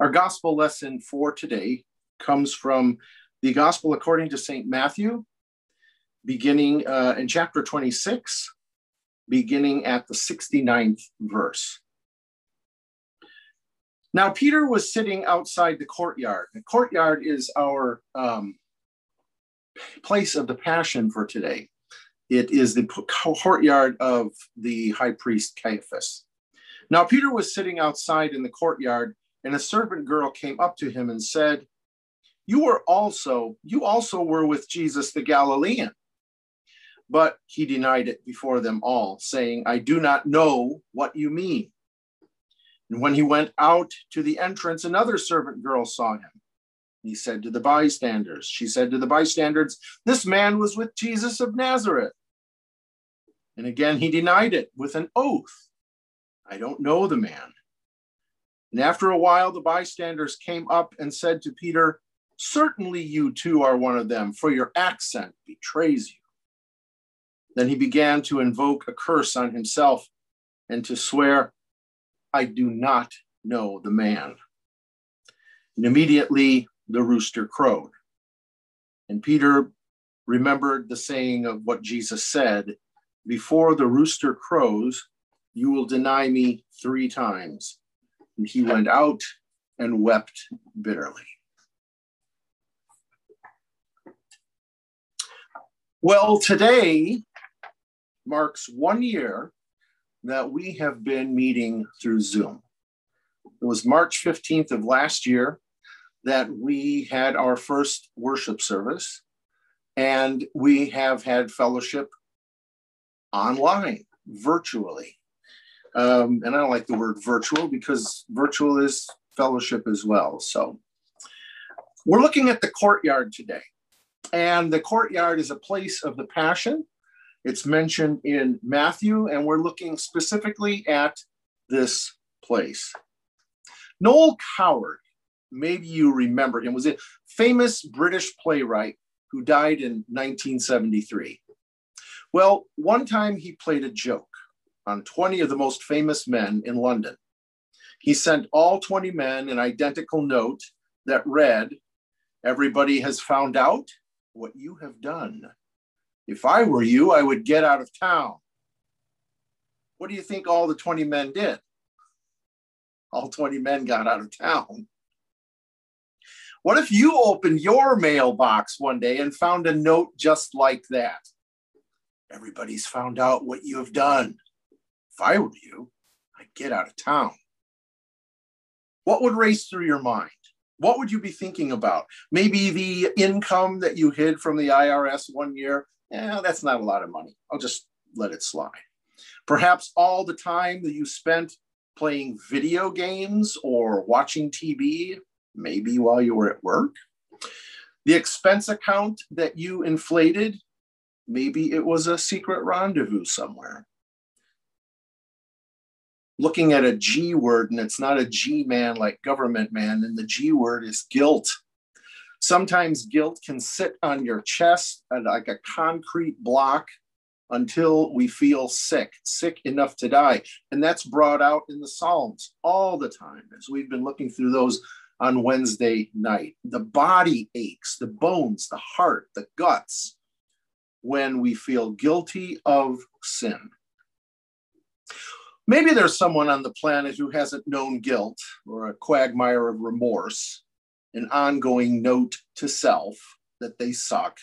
Our gospel lesson for today comes from the gospel according to St. Matthew, beginning uh, in chapter 26, beginning at the 69th verse. Now, Peter was sitting outside the courtyard. The courtyard is our um, place of the passion for today. It is the courtyard of the high priest Caiaphas. Now, Peter was sitting outside in the courtyard, and a servant girl came up to him and said, You were also, you also were with Jesus the Galilean. But he denied it before them all, saying, I do not know what you mean. And when he went out to the entrance, another servant girl saw him. He said to the bystanders, She said to the bystanders, This man was with Jesus of Nazareth. And again, he denied it with an oath I don't know the man. And after a while, the bystanders came up and said to Peter, Certainly you too are one of them, for your accent betrays you. Then he began to invoke a curse on himself and to swear, I do not know the man. And immediately the rooster crowed. And Peter remembered the saying of what Jesus said Before the rooster crows, you will deny me three times. And he went out and wept bitterly. Well, today marks one year that we have been meeting through Zoom. It was March 15th of last year that we had our first worship service, and we have had fellowship online, virtually. Um, and I don't like the word virtual because virtual is fellowship as well. So we're looking at the courtyard today. And the courtyard is a place of the passion. It's mentioned in Matthew, and we're looking specifically at this place. Noel Coward maybe you remember him, was a famous British playwright who died in 1973. Well, one time he played a joke on 20 of the most famous men in London. He sent all 20 men an identical note that read, Everybody has found out what you have done. If I were you, I would get out of town. What do you think all the 20 men did? All 20 men got out of town. What if you opened your mailbox one day and found a note just like that? Everybody's found out what you have done. If I were you, I'd get out of town. What would race through your mind? What would you be thinking about? Maybe the income that you hid from the IRS one year. Yeah, that's not a lot of money. I'll just let it slide. Perhaps all the time that you spent playing video games or watching TV maybe while you were at work. The expense account that you inflated, maybe it was a secret rendezvous somewhere. Looking at a G word, and it's not a G man like government man, and the G word is guilt. Sometimes guilt can sit on your chest like a concrete block until we feel sick, sick enough to die. And that's brought out in the Psalms all the time as we've been looking through those on Wednesday night. The body aches, the bones, the heart, the guts, when we feel guilty of sin. Maybe there's someone on the planet who hasn't known guilt or a quagmire of remorse, an ongoing note to self that they suck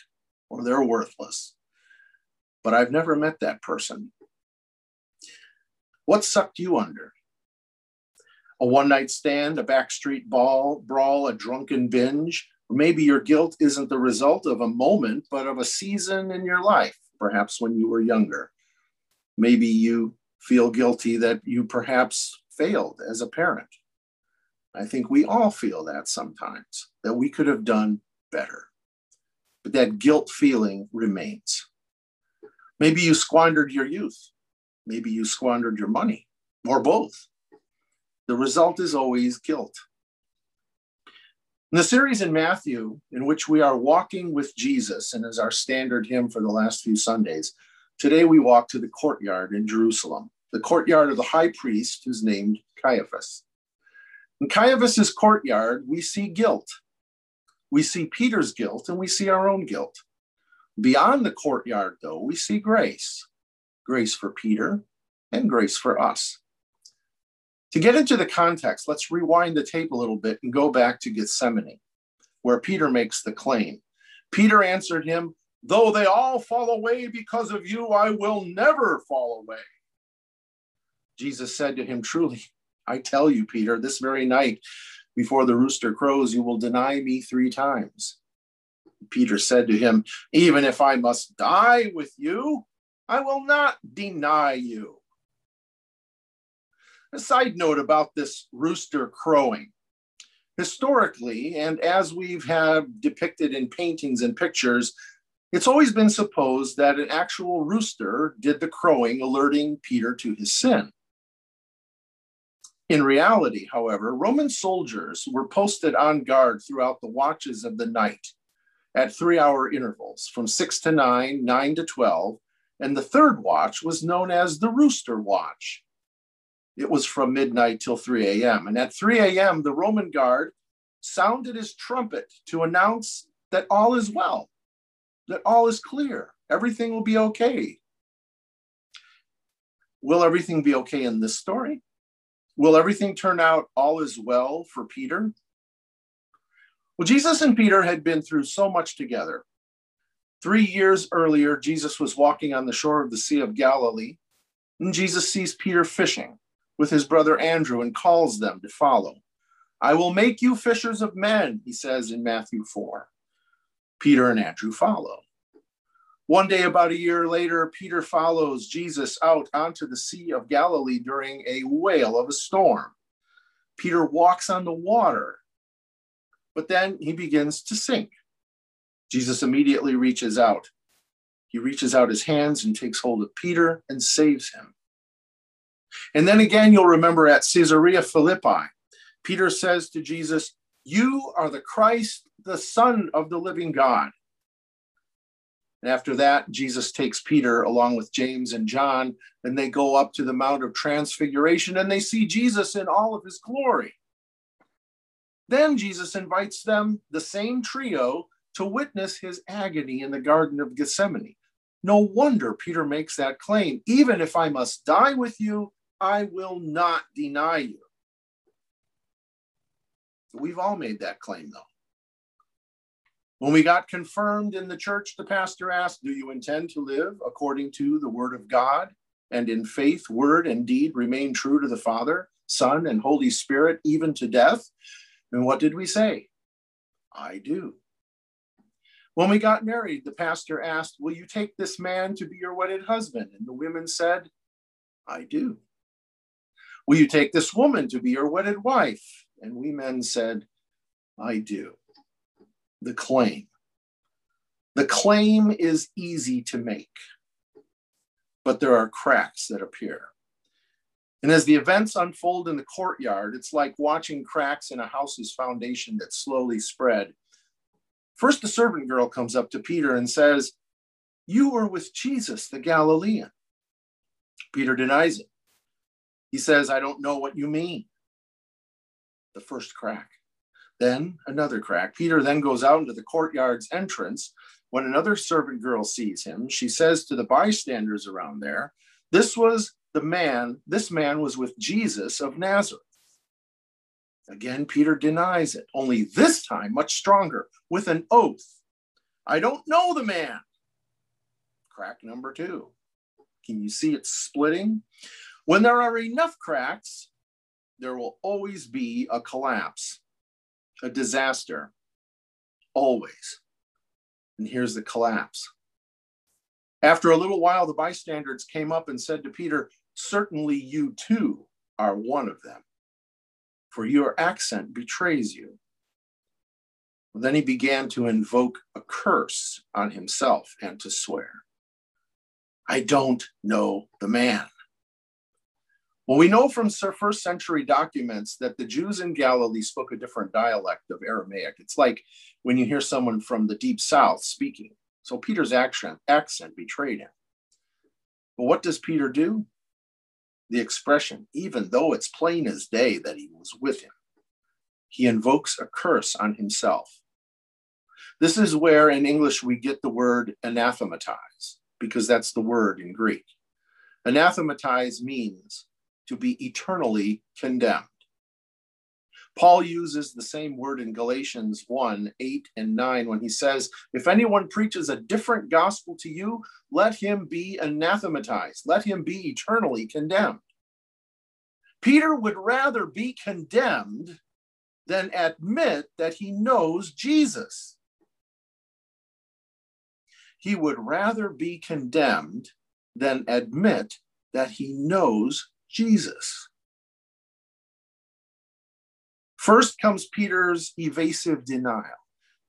or they're worthless. But I've never met that person. What sucked you under? a one night stand, a backstreet ball, brawl, a drunken binge. Or maybe your guilt isn't the result of a moment, but of a season in your life, perhaps when you were younger. Maybe you feel guilty that you perhaps failed as a parent. I think we all feel that sometimes, that we could have done better. But that guilt feeling remains. Maybe you squandered your youth. Maybe you squandered your money, or both. The result is always guilt. In the series in Matthew, in which we are walking with Jesus and is our standard hymn for the last few Sundays, today we walk to the courtyard in Jerusalem, the courtyard of the high priest who's named Caiaphas. In Caiaphas's courtyard, we see guilt. We see Peter's guilt and we see our own guilt. Beyond the courtyard, though, we see grace grace for Peter and grace for us. To get into the context, let's rewind the tape a little bit and go back to Gethsemane, where Peter makes the claim. Peter answered him, Though they all fall away because of you, I will never fall away. Jesus said to him, Truly, I tell you, Peter, this very night before the rooster crows, you will deny me three times. Peter said to him, Even if I must die with you, I will not deny you. A side note about this rooster crowing. Historically, and as we've had depicted in paintings and pictures, it's always been supposed that an actual rooster did the crowing, alerting Peter to his sin. In reality, however, Roman soldiers were posted on guard throughout the watches of the night at three hour intervals from 6 to 9, 9 to 12, and the third watch was known as the rooster watch. It was from midnight till 3 a.m. And at 3 a.m., the Roman guard sounded his trumpet to announce that all is well, that all is clear, everything will be okay. Will everything be okay in this story? Will everything turn out all as well for Peter? Well, Jesus and Peter had been through so much together. Three years earlier, Jesus was walking on the shore of the Sea of Galilee, and Jesus sees Peter fishing with his brother Andrew and calls them to follow. I will make you fishers of men, he says in Matthew 4. Peter and Andrew follow. One day, about a year later, Peter follows Jesus out onto the Sea of Galilee during a whale of a storm. Peter walks on the water, but then he begins to sink. Jesus immediately reaches out. He reaches out his hands and takes hold of Peter and saves him. And then again, you'll remember at Caesarea Philippi, Peter says to Jesus, You are the Christ, the Son of the living God. And after that, Jesus takes Peter along with James and John, and they go up to the Mount of Transfiguration and they see Jesus in all of his glory. Then Jesus invites them, the same trio, to witness his agony in the Garden of Gethsemane. No wonder Peter makes that claim. Even if I must die with you, I will not deny you. We've all made that claim, though. When we got confirmed in the church, the pastor asked, Do you intend to live according to the word of God and in faith, word, and deed remain true to the Father, Son, and Holy Spirit, even to death? And what did we say? I do. When we got married, the pastor asked, Will you take this man to be your wedded husband? And the women said, I do. Will you take this woman to be your wedded wife? And we men said, I do the claim. The claim is easy to make, but there are cracks that appear. And as the events unfold in the courtyard, it's like watching cracks in a house's foundation that slowly spread. First, the servant girl comes up to Peter and says, You were with Jesus, the Galilean. Peter denies it. He says, I don't know what you mean. The first crack. Then another crack. Peter then goes out into the courtyard's entrance. When another servant girl sees him, she says to the bystanders around there, This was the man, this man was with Jesus of Nazareth. Again, Peter denies it, only this time much stronger, with an oath. I don't know the man. Crack number two. Can you see it splitting? When there are enough cracks, there will always be a collapse a disaster, always. And here's the collapse. After a little while, the bystanders came up and said to Peter, Certainly you too are one of them, for your accent betrays you. then he began to invoke a curse on himself and to swear, I don't know the man. Well, we know from first century documents that the Jews in Galilee spoke a different dialect of Aramaic. It's like when you hear someone from the deep south speaking. So Peter's accent, accent betrayed him. But what does Peter do? The expression, even though it's plain as day that he was with him. he invokes a curse on himself. This is where in English we get the word anathematize, because that's the word in Greek. Anathematize means to be eternally condemned. Paul uses the same word in Galatians 1 8 and 9 when he says, If anyone preaches a different gospel to you, let him be anathematized, let him be eternally condemned. Peter would rather be condemned than admit that he knows Jesus. He would rather be condemned than admit that he knows Jesus. First comes Peter's evasive denial.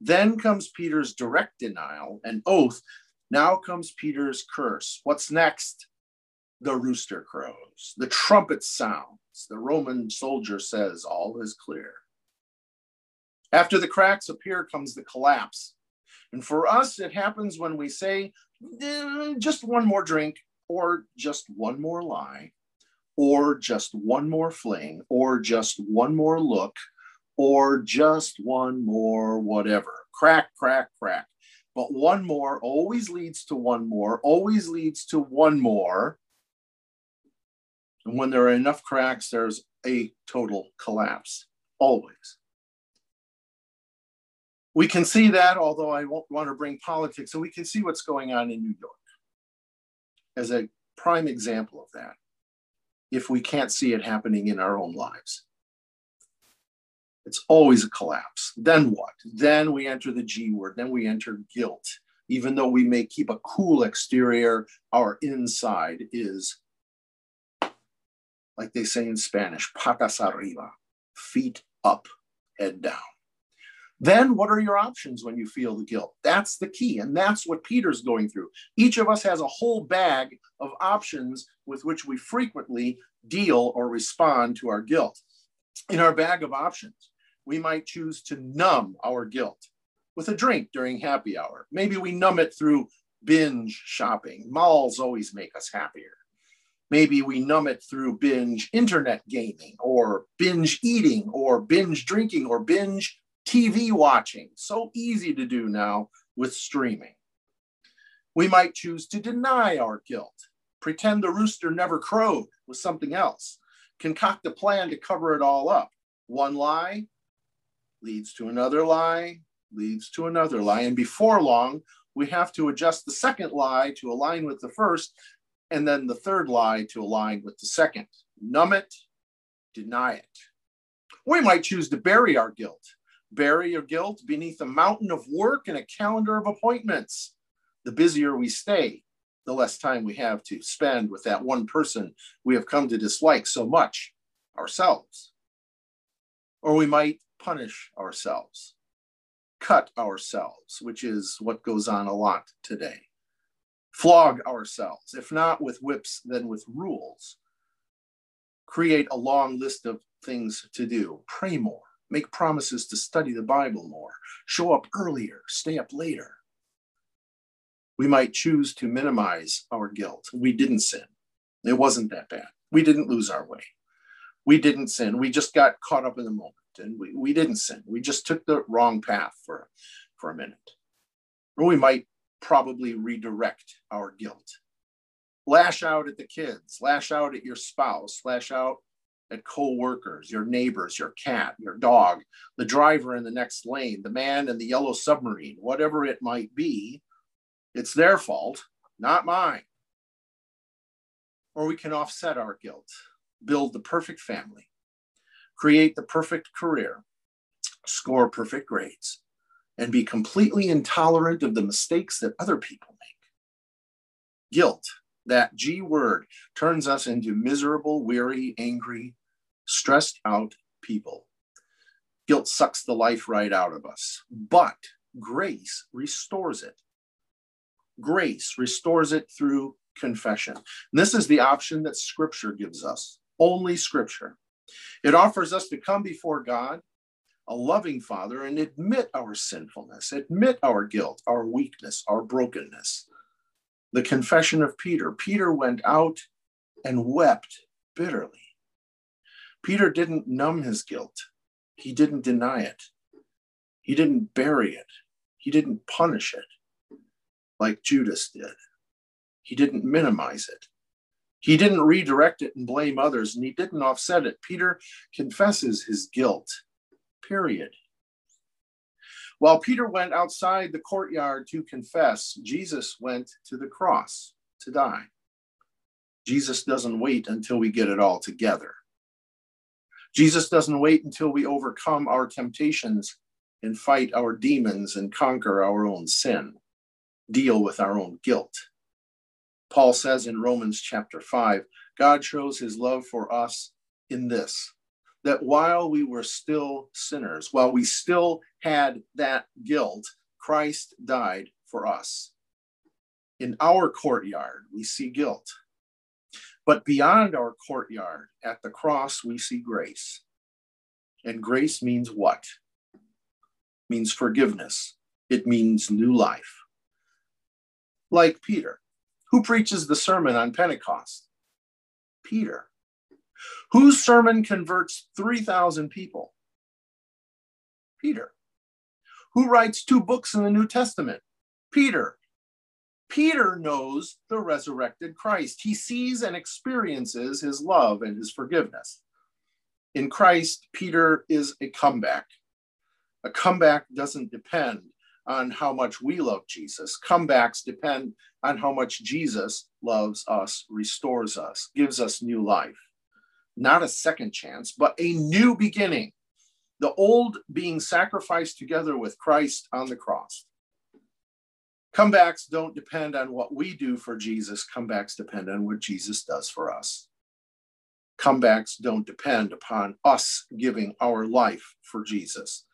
Then comes Peter's direct denial and oath. Now comes Peter's curse. What's next? The rooster crows, the trumpet sounds. The Roman soldier says, All is clear. After the cracks appear comes the collapse. And for us, it happens when we say, eh, just one more drink, or just one more lie, or just one more fling, or just one more look, or just one more whatever. Crack, crack, crack. But one more always leads to one more, always leads to one more. And when there are enough cracks, there's a total collapse, always. We can see that, although I won't want to bring politics, so we can see what's going on in New York as a prime example of that if we can't see it happening in our own lives. It's always a collapse. Then what? Then we enter the G word, then we enter guilt. Even though we may keep a cool exterior, our inside is, like they say in Spanish, patas arriba, feet up, head down. Then what are your options when you feel the guilt? That's the key. And that's what Peter's going through. Each of us has a whole bag of options with which we frequently deal or respond to our guilt. In our bag of options, we might choose to numb our guilt with a drink during happy hour. Maybe we numb it through binge shopping. Malls always make us happier. Maybe we numb it through binge internet gaming or binge eating or binge drinking or binge TV watching. So easy to do now with streaming. We might choose to deny our guilt, pretend the rooster never crowed with something else, concoct a plan to cover it all up. One lie leads to another lie, leads to another lie. And before long, we have to adjust the second lie to align with the first, and then the third lie to align with the second. Numb it, deny it. We might choose to bury our guilt bury your guilt beneath a mountain of work and a calendar of appointments. The busier we stay, the less time we have to spend with that one person we have come to dislike so much, ourselves. Or we might punish ourselves, cut ourselves, which is what goes on a lot today, flog ourselves, if not with whips, then with rules, create a long list of things to do, pray more make promises to study the Bible more, show up earlier, stay up later. We might choose to minimize our guilt. We didn't sin. It wasn't that bad. We didn't lose our way. We didn't sin. We just got caught up in the moment and we, we didn't sin. We just took the wrong path for, for a minute. Or we might probably redirect our guilt. Lash out at the kids, lash out at your spouse, lash out at co-workers, your neighbors, your cat, your dog, the driver in the next lane, the man in the yellow submarine, whatever it might be, it's their fault, not mine. Or we can offset our guilt, build the perfect family, create the perfect career, score perfect grades, and be completely intolerant of the mistakes that other people make. Guilt that G word turns us into miserable, weary, angry, stressed out people. Guilt sucks the life right out of us, but grace restores it. Grace restores it through confession. And this is the option that Scripture gives us, only Scripture. It offers us to come before God, a loving Father, and admit our sinfulness, admit our guilt, our weakness, our brokenness the confession of Peter. Peter went out and wept bitterly. Peter didn't numb his guilt. He didn't deny it. He didn't bury it. He didn't punish it like Judas did. He didn't minimize it. He didn't redirect it and blame others, and he didn't offset it. Peter confesses his guilt, period. While Peter went outside the courtyard to confess, Jesus went to the cross to die. Jesus doesn't wait until we get it all together. Jesus doesn't wait until we overcome our temptations and fight our demons and conquer our own sin, deal with our own guilt. Paul says in Romans chapter 5 God shows his love for us in this that while we were still sinners, while we still had that guilt, Christ died for us. In our courtyard, we see guilt. But beyond our courtyard, at the cross, we see grace. And grace means what? It means forgiveness. It means new life. Like Peter, who preaches the sermon on Pentecost? Peter. Whose sermon converts 3,000 people? Peter. Who writes two books in the New Testament? Peter. Peter knows the resurrected Christ. He sees and experiences his love and his forgiveness. In Christ, Peter is a comeback. A comeback doesn't depend on how much we love Jesus. Comebacks depend on how much Jesus loves us, restores us, gives us new life. Not a second chance, but a new beginning. The old being sacrificed together with Christ on the cross. Comebacks don't depend on what we do for Jesus, comebacks depend on what Jesus does for us. Comebacks don't depend upon us giving our life for Jesus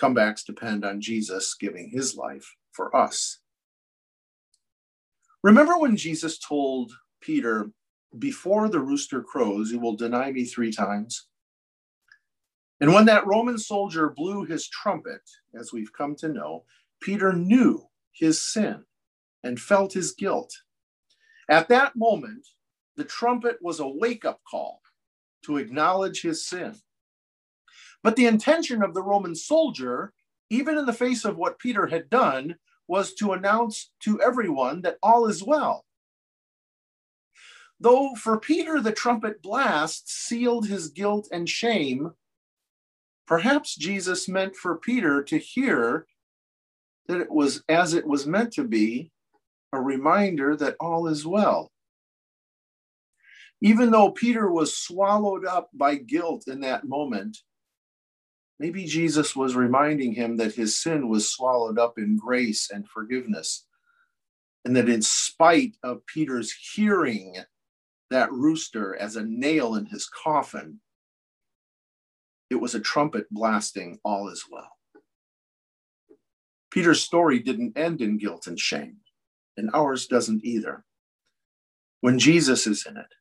comebacks depend on Jesus giving his life for us. Remember when Jesus told Peter, Before the rooster crows, you will deny me three times? And when that Roman soldier blew his trumpet, as we've come to know, Peter knew his sin and felt his guilt. At that moment, the trumpet was a wake up call to acknowledge his sin but the intention of the Roman soldier, even in the face of what Peter had done, was to announce to everyone that all is well. Though for Peter the trumpet blast sealed his guilt and shame, perhaps Jesus meant for Peter to hear that it was as it was meant to be a reminder that all is well. Even though Peter was swallowed up by guilt in that moment, Maybe Jesus was reminding him that his sin was swallowed up in grace and forgiveness. And that in spite of Peter's hearing that rooster as a nail in his coffin, it was a trumpet blasting, all is well. Peter's story didn't end in guilt and shame, and ours doesn't either. When Jesus is in it,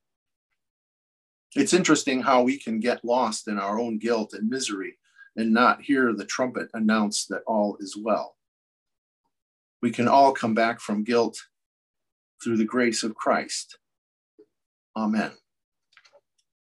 it's interesting how we can get lost in our own guilt and misery and not hear the trumpet announce that all is well. We can all come back from guilt through the grace of Christ. Amen.